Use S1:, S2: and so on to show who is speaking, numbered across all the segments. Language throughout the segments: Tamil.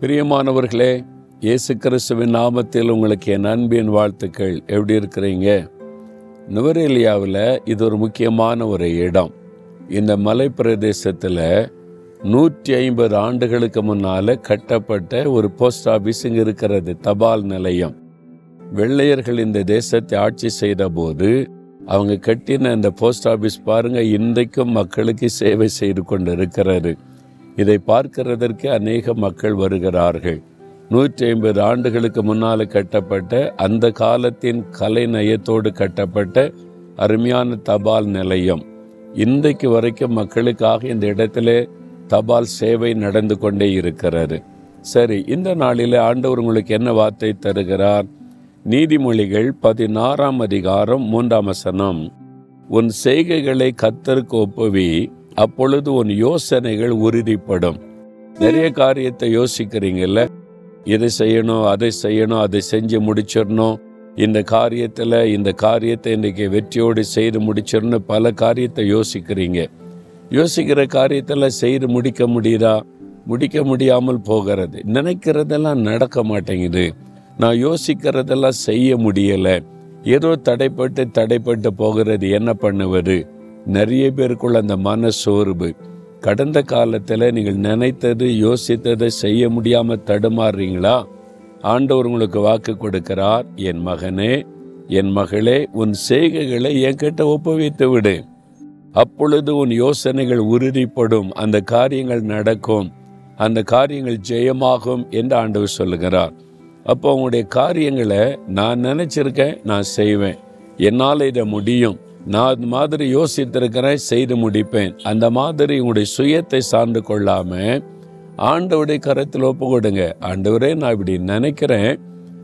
S1: பிரியமானவர்களே இயேசு கிறிஸ்துவின் நாமத்தில் உங்களுக்கு என் அன்பின் வாழ்த்துக்கள். எப்படி இருக்கிறீங்க? நுவரேலியாவில் இது ஒரு முக்கியமான ஒரு இடம். இந்த மலை பிரதேசத்தில் நூற்றி ஐம்பது ஆண்டுகளுக்கு முன்னால் கட்டப்பட்ட ஒரு போஸ்ட் ஆஃபீஸ் இங்கே இருக்கிறது தபால் நிலையம். வெள்ளையர்கள் இந்த தேசத்தை ஆட்சி செய்த போது அவங்க கட்டின இந்த போஸ்ட் ஆஃபீஸ் பாருங்க இன்றைக்கும் மக்களுக்கு சேவை செய்து கொண்டு இருக்கிறது இதை பார்க்கிறதற்கு அநேக மக்கள் வருகிறார்கள். நூற்றி ஐம்பது ஆண்டுகளுக்கு முன்னால் கட்டப்பட்ட அந்த காலத்தின் கலை நயத்தோடு கட்டப்பட்ட அருமையான தபால் நிலையம். இன்றைக்கு வரைக்கும் மக்களுக்காக இந்த இடத்துல தபால் சேவை நடந்து கொண்டே இருக்கிறது. சரி இந்த நாளில் ஆண்டவர் உங்களுக்கு என்ன வார்த்தை தருகிறார்? நீதிமொழிகள் பதினாறாம் அதிகாரம் மூன்றாம் வசனம். உன் செய்கைகளை கத்தருக்கு ஒப்புவி அப்பொழுது உன் யோசனைகள் உறுதிப்படும். நிறைய காரியத்தை யோசிக்கிறீங்கல்ல? இதை செய்யணும் அதை செய்யணும் அதை செஞ்சு முடிச்சிடணும். இந்த காரியத்தில் இந்த காரியத்தை இன்றைக்கி வெற்றியோடு செய்து முடிச்சிடணும் பல காரியத்தை யோசிக்கிறீங்க. யோசிக்கிற காரியத்தில் செய்து முடிக்க முடியுதா? முடிக்க முடியாமல் போகிறது. நினைக்கிறதெல்லாம் நடக்க மாட்டேங்குது. நான் யோசிக்கிறதெல்லாம் செய்ய முடியலை. ஏதோ தடைப்பட்டு தடைப்பட்டு போகிறது. என்ன பண்ணுவது? நிறைய பேருக்குள்ள அந்த மன சோர்வு கடந்த காலத்தில் நீங்கள் நினைத்தது யோசித்ததை செய்ய முடியாமல் தடுமாறுறீங்களா? ஆண்டவர் உங்களுக்கு வாக்கு கொடுக்கிறார் என் மகனே என் மகளே உன் செய்கைகளை என்கிட்ட ஒப்புவித்து விடு. அப்பொழுது உன் யோசனைகள் உறுதிப்படும் அந்த காரியங்கள் நடக்கும் அந்த காரியங்கள் ஜெயமாகும் என்று ஆண்டவர் சொல்லுகிறார். அப்போ உங்களுடைய காரியங்களை நான் நினைச்சிருக்கேன் நான் செய்வேன். என்னால் இதை முடியும். நான் அது மாதிரி யோசித்திருக்கிறேன் செய்து முடிப்பேன். அந்த மாதிரி உங்களுடைய சுயத்தை சார்ந்து கொள்ளாம ஆண்டவுடைய கரத்தில் ஒப்பு கொடுங்க ஆண்டவரே நான் இப்படி நினைக்கிறேன்.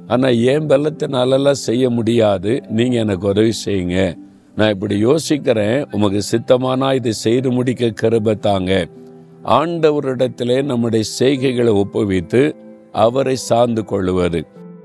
S1: ஆனால் ஏன் பலத்தினாலெல்லாம் செய்ய முடியாது. நீங்கள் எனக்கு உதவி செய்யுங்க. நான் இப்படி யோசிக்கிறேன். உமக்கு சித்தமானா இதை செய்து முடிக்க கருபை தாங்க. ஆண்டவரிடத்திலே நம்முடைய செய்கைகளை ஒப்புவித்து அவரை சார்ந்து கொள்ளுவது.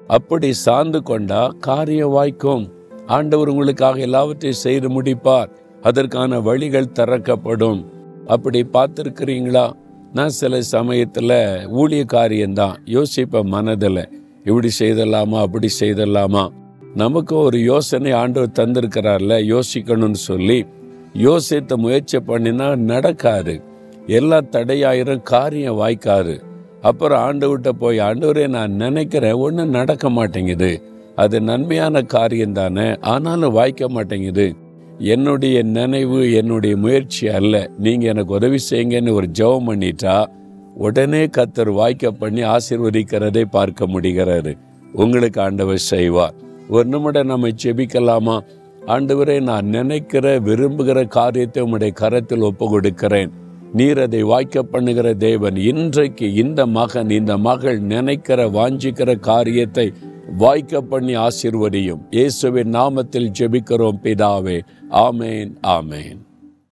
S1: அப்படி சார்ந்து கொண்டா காரியம் வாய்க்கும். ஆண்டவர் உங்களுக்காக எல்லாவற்றையும் செய்து முடிப்பார். அதற்கான வழிகள் திறக்கப்படும். அப்படி பார்த்துருக்குறீங்களா? நான் சில சமயத்தில் ஊழிய காரியம்தான் யோசிப்பேன் மனதில் இப்படி செய்தலாமா அப்படி செய்தலாமா? நமக்கு ஒரு யோசனை ஆண்டவர் தந்திருக்கிறார்ல யோசிக்கணும்னு சொல்லி. யோசித்த முயற்சி பண்ணினா நடக்காது. எல்லா தடையாயிரம் காரியம் வாய்க்காது. அப்புறம் ஆண்டவர்கிட்ட போய் ஆண்டவரே நான் நினைக்கிறேன் ஒன்றும் நடக்க மாட்டேங்குது. அது நன்மையான காரியம் தானே? ஆனாலும் வாய்க்க மாட்டேங்குது. என்னுடைய நினைவு என்னுடைய முயற்சி அல்ல. நீங்கள் எனக்கு உதவி செய்யுங்கன்னு ஒரு ஜெபம் பண்ணிட்டா உடனே கத்தர் வாய்க்க பண்ணி ஆசிர்வதிக்கிறதை பார்க்க முடிகிறாரு உங்களுக்கு ஆண்டவர் செய்வார். ஒரு நிமிடம் நம்ம ஜெபிக்கலாமா? ஆண்டவரே நான் நினைக்கிற விரும்புகிற காரியத்தை உம்முடைய கரத்தில் ஒப்பு கொடுக்கிறேன் நீர் அதை வாய்க்க பண்ணுகிற தேவன் இன்றைக்கு இந்த மகன் இந்த மகள் நினைக்கிற வாஞ்சிக்கிற காரியத்தை வாய்க்க பண்ணி ஆசிர்வதியும். இயேசுவின் நாமத்தில் ஜெபிக்கிறோம் பிதாவே. ஆமேன் ஆமேன்.